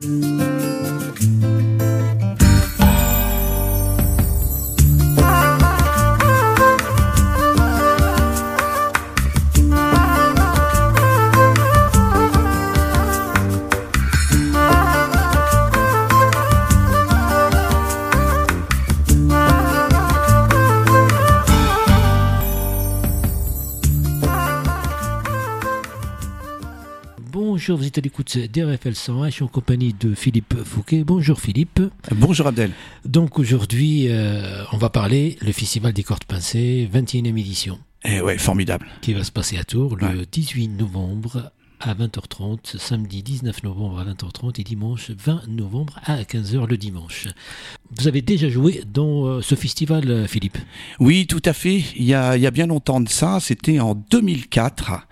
Música Bonjour, vous êtes à l'écoute d'RFL 101, je suis en compagnie de Philippe Fouquet. Bonjour Philippe. Bonjour Abdel. Donc aujourd'hui, euh, on va parler le Festival des cordes pincées, 21e édition. Eh ouais, formidable. Qui va se passer à Tours le Ouais. 18 novembre à 20h30, samedi 19 novembre à 20h30 et dimanche 20 novembre à 15h le dimanche. Vous avez déjà joué dans euh, ce festival, euh, Philippe? Oui, tout à fait. Il y a, bien longtemps de ça, c'était en 2004.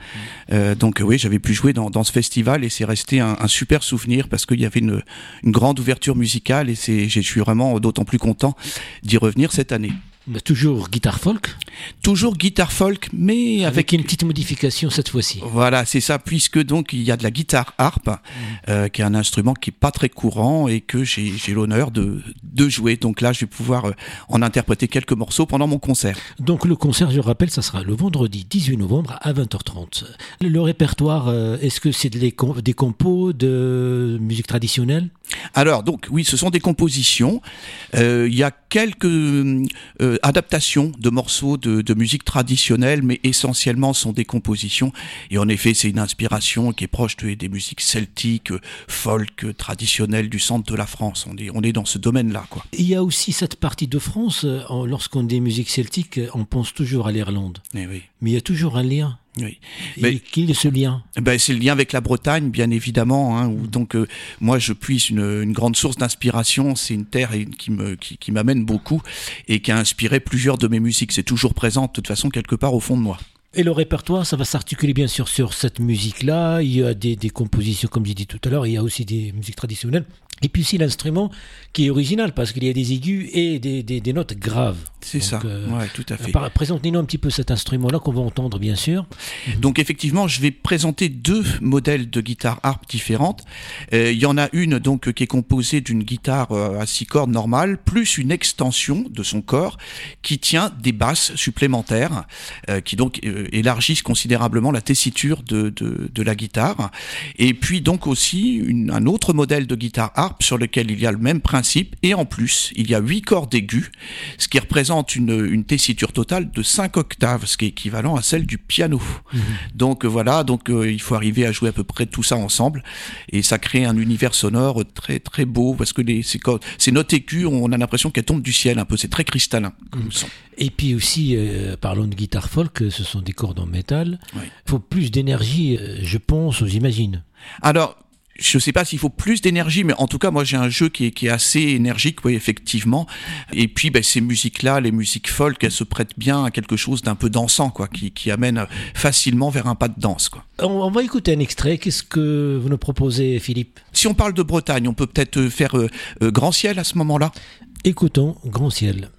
Euh, donc oui, j'avais pu jouer dans, ce festival et c'est resté un, super souvenir parce qu'il y avait une, une grande ouverture musicale et je suis vraiment d'autant plus content d'y revenir cette année. Mais Toujours guitare folk, Toujours guitare folk, mais avec avec une petite modification cette fois-ci. Voilà, c'est ça, puisque donc il y a de la guitare harpe, euh, qui est un instrument qui est pas très courant et que j'ai l'honneur de, de jouer. Donc là, je vais pouvoir euh, en interpréter quelques morceaux pendant mon concert. Donc le concert, je rappelle, ça sera le vendredi 18 novembre à 20h30. Le répertoire, euh, est-ce que c'est des, com- des compos de musique traditionnelle? Alors, donc, oui, ce sont des compositions. Euh, Il y a quelques euh, adaptations de morceaux de, de musique traditionnelle, mais essentiellement sont des compositions. Et en effet, c'est une inspiration qui est proche de- des musiques celtiques, euh, folk, euh, traditionnelles du centre de la France. On est, on est dans ce domaine-là, quoi. Il y a aussi cette partie de France, euh, lorsqu'on dit musique celtique, euh, on pense toujours à l'Irlande. Eh oui, Mais il y a toujours un lien. Oui. Et Mais- quel est ce lien? Ben, c'est le lien avec la Bretagne, bien évidemment. Hein, où donc euh, moi, je puise une, une grande source d'inspiration. C'est une terre qui me qui, qui m'amène beaucoup et qui a inspiré plusieurs de mes musiques. C'est toujours présent, de toute façon, quelque part au fond de moi. Et le répertoire, ça va s'articuler bien sûr sur cette musique-là. Il y a des, des compositions, comme j'ai dit tout à l'heure, il y a aussi des musiques traditionnelles. Et puis aussi l'instrument qui est original, parce qu'il y a des aigus et des, des- des notes graves. C'est ça. euh, ouais, tout à fait. Présentez-nous un petit peu cet instrument-là qu'on va entendre, bien sûr. Donc effectivement, je vais présenter deux modèles de guitare harpe différentes. Euh, Il y en a une donc qui est composée d'une guitare euh, à six cordes normale, plus une extension de son corps qui tient des basses supplémentaires, euh, qui donc élargissent considérablement la tessiture de, de, de la guitare. Et puis donc aussi une- un autre modèle de guitare harpe sur lequel il y a le même principe, et en plus il y a huit cordes aiguës, ce qui représente une, une tessiture totale de 5 octaves, ce qui est équivalent à celle du piano. Donc euh, voilà, donc euh, il faut arriver à jouer à peu près tout ça ensemble et ça crée un univers sonore très très beau parce que les, ces, co- ces notes aiguës, on a l'impression qu'elles tombent du ciel un peu, c'est très cristallin comme son. Et puis aussi, euh, parlons de guitare folk, ce sont des cordes en métal. Il Oui. faut plus d'énergie, je pense, j'imagine. Alors, je sais pas s'il faut plus d'énergie, mais en tout cas, moi, j'ai un jeu qui est, qui est assez énergique, oui, effectivement. Et puis, ben, ces musiques-là, les musiques folk, elles se prêtent bien à quelque chose d'un peu dansant, quoi, qui, qui amène facilement vers un pas de danse, quoi. On, on va écouter un extrait. Qu'est-ce que vous nous proposez, Philippe? Si on parle de Bretagne, on peut peut-être faire euh, euh, Grand Ciel à ce moment-là? Écoutons Grand Ciel.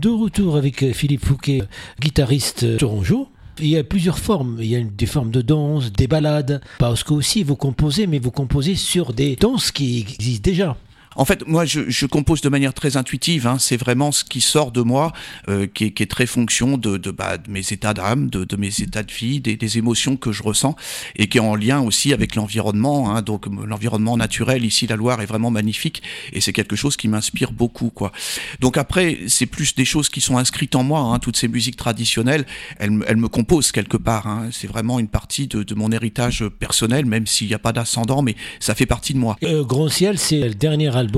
De retour avec euh, Philippe Fouquet, guitariste euh, tourangeau. Il y a plusieurs formes. Il y a des formes de danse, des balades. Parce que aussi vous composez, mais vous composez sur des danses qui existent déjà. En fait, moi, je, compose de manière très intuitive. Hein. C'est vraiment ce qui sort de moi, euh, qui, est, très fonction de, de, bah, de mes états d'âme, de, mes états de vie, des, émotions que je ressens, et qui est en lien aussi avec l'environnement. Hein. Donc, l'environnement naturel ici, la Loire est vraiment magnifique, et c'est quelque chose qui m'inspire beaucoup, quoi. Donc après, c'est plus des choses qui sont inscrites en moi. Hein. Toutes ces musiques traditionnelles, elles, me composent quelque part. C'est vraiment une partie de, mon héritage personnel, même s'il n'y a pas d'ascendant, mais ça fait partie de moi. Euh, Grand Ciel, c'est le dernier album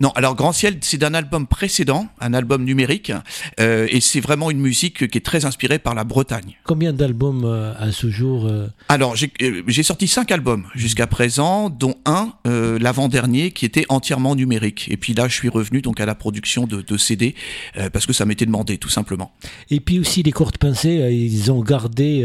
Non, alors Grand Ciel, c'est d'un album précédent, un album numérique, euh, et c'est vraiment une musique qui est très inspirée par la Bretagne. Combien d'albums euh, à ce jour euh Alors, j'ai sorti cinq albums jusqu'à présent, dont un, l'avant-dernier, qui était entièrement numérique. Et puis là, je suis revenu donc à la production de, de CD, parce que ça m'était demandé, tout simplement. Et puis aussi, les courtes pincées, ils ont gardé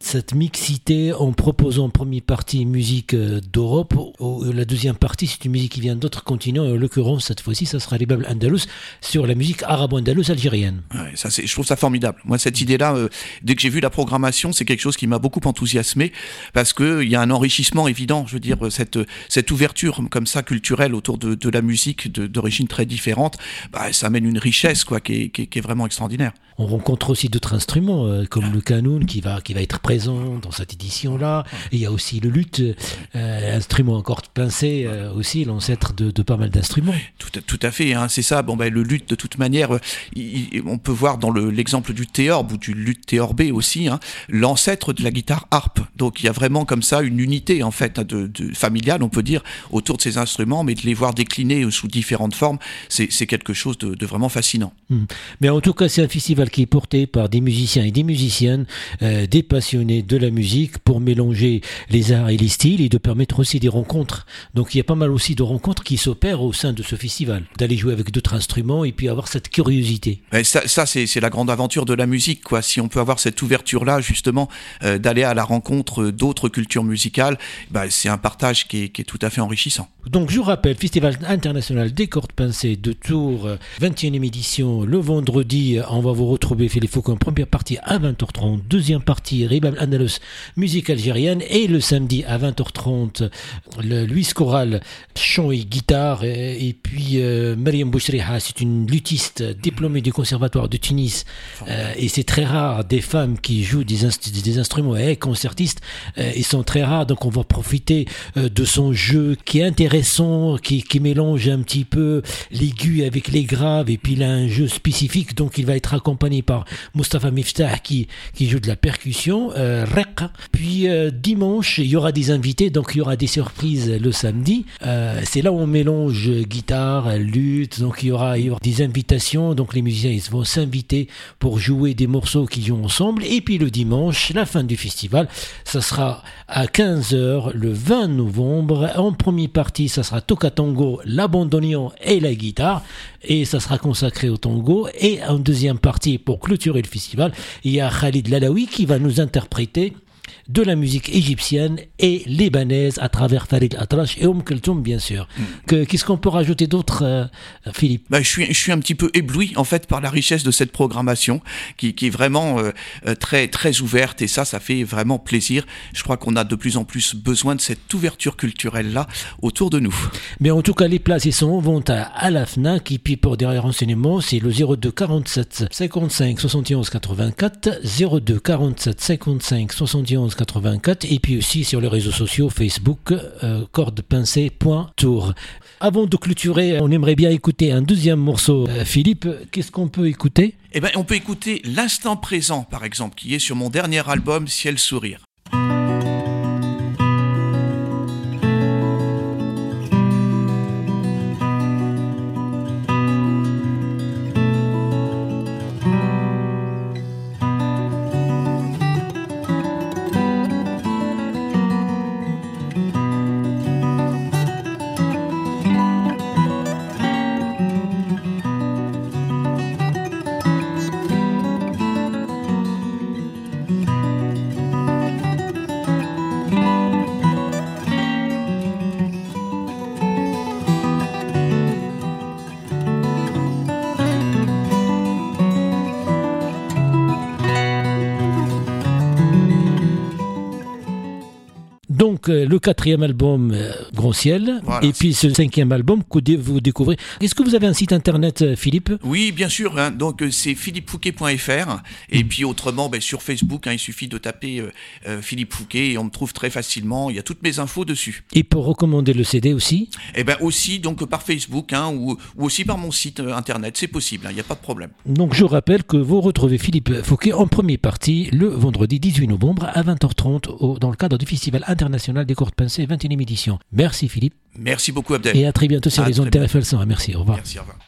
cette mixité en proposant en première partie musique d'Europe, la deuxième partie c'est une musique qui vient d'autres continents, et en l'occurrence cette fois-ci ça sera les Babel Andalous sur la musique arabo-andalouse algérienne. ça, je trouve ça formidable. Moi cette idée-là, euh, dès que j'ai vu la programmation, c'est quelque chose qui m'a beaucoup enthousiasmé parce qu'il y a un enrichissement évident, je veux dire, cette, cette ouverture comme ça culturelle autour de, de la musique d'origine très différente, bah, ça amène une richesse quoi, qui est, qui est, vraiment extraordinaire. On rencontre aussi d'autres instruments euh, comme le canoun qui va, qui va être présent dans cette édition-là. Il y a aussi le luth, euh, instrument encore pincé, euh, aussi l'ancêtre de, de, pas mal d'instruments. Tout, tout, à fait, hein, c'est ça. Bon, ben, le luth, de toute manière, euh, on peut voir dans l'exemple du théorbe ou du luth théorbé aussi, hein, l'ancêtre de la guitare harpe. Donc il y a vraiment comme ça une unité en fait de, de, familiale, on peut dire, autour de ces instruments, mais de les voir décliner sous différentes formes, c'est quelque chose de, de vraiment fascinant. Hmm. Mais en tout cas, c'est un festival qui est porté par des musiciens et des musiciennes, euh, des passionnés de la musique pour mélanger les arts et les styles et de permettre aussi des rencontres. Donc il y a pas mal aussi de rencontres qui s'opèrent au sein de ce festival, d'aller jouer avec d'autres instruments et puis avoir cette curiosité. ça, ça c'est la grande aventure de la musique, quoi. Si on peut avoir cette ouverture-là, justement, euh, d'aller à la rencontre d'autres cultures musicales, bah, c'est un partage qui est, qui est, tout à fait enrichissant. Donc je vous rappelle, Festival international des cordes pincées de Tours, 21e édition, le vendredi, on va vous retrouver Philippe Foucault en première partie à 20h30, deuxième partie Andalus, musique algérienne, et le samedi à 20h30, le Luis Choral, chant et guitare, et, puis euh, Mariam Bouchriha, c'est une luthiste diplômée du conservatoire de Tunis, euh, et c'est très rare des femmes qui jouent des, des instruments et concertistes, euh, ils sont très rares, donc on va profiter de son jeu qui est intéressant, qui, qui mélange un petit peu l'aigu avec les graves, et puis il a un jeu spécifique, donc il va être accompagné par Mustafa Miftah qui, qui joue de la percussion, euh, Puis euh, dimanche, il y aura des invités, donc il y aura des surprises le samedi. Euh, c'est là où on mélange guitare, lutte, donc il y, aura, des invitations, donc les musiciens ils vont s'inviter pour jouer des morceaux qui jouent ensemble. Et puis le dimanche, la fin du festival, ça sera à 15h le 20 novembre. En première partie, ça sera Toka Tango, l'abandonnion et la guitare. Et ça sera consacré au tango. Et en deuxième partie, pour clôturer le festival, il y a Khalid Lalaoui qui va nous interpréter interprétée de la musique égyptienne et libanaise à travers Farid Atrash et Oum Kultoum, bien sûr. Mm. Qu'est-ce qu'on peut rajouter d'autre, euh, Philippe? Bah, je, suis, je suis un petit peu ébloui, en fait, par la richesse de cette programmation qui, qui est vraiment euh, euh, très, très ouverte et ça, ça fait vraiment plaisir. Je crois qu'on a de plus en plus besoin de cette ouverture culturelle-là autour de nous. Mais en tout cas, les places, ils sont vont à, à la FNAC et puis pour des renseignements, c'est le 02 47 55 71 84, 02 47 55 71 84 et puis aussi sur les réseaux sociaux Facebook euh, cordepincée.tour. Avant de clôturer, on aimerait bien écouter un deuxième morceau. Euh, Philippe, qu'est-ce qu'on peut écouter? Eh bien, on peut écouter l'instant présent, par exemple, qui est sur mon dernier album Ciel Sourire. Donc le quatrième album, euh, Grand Ciel, Voilà, et puis ce cinquième album que vous découvrez. Est-ce que vous avez un site internet, euh, Philippe? Oui, bien sûr. hein. Donc euh, c'est philippefouquet.fr et puis autrement, ben, sur Facebook, hein, il suffit de taper euh, Philippe Fouquet et on me trouve très facilement. Il y a toutes mes infos dessus. Et pour recommander le CD aussi? Et ben aussi donc par Facebook hein, ou, ou aussi par mon site internet, c'est possible. Il n'y a pas de problème. Donc je rappelle que vous retrouvez Philippe Fouquet en première partie le vendredi 18 novembre à 20h30 au- dans le cadre du Festival international des courtes pensées 21e édition. Merci Philippe Merci beaucoup Abdel. et à très bientôt sur À les ondes TRFL 100. Merci, au revoir. Merci, au revoir.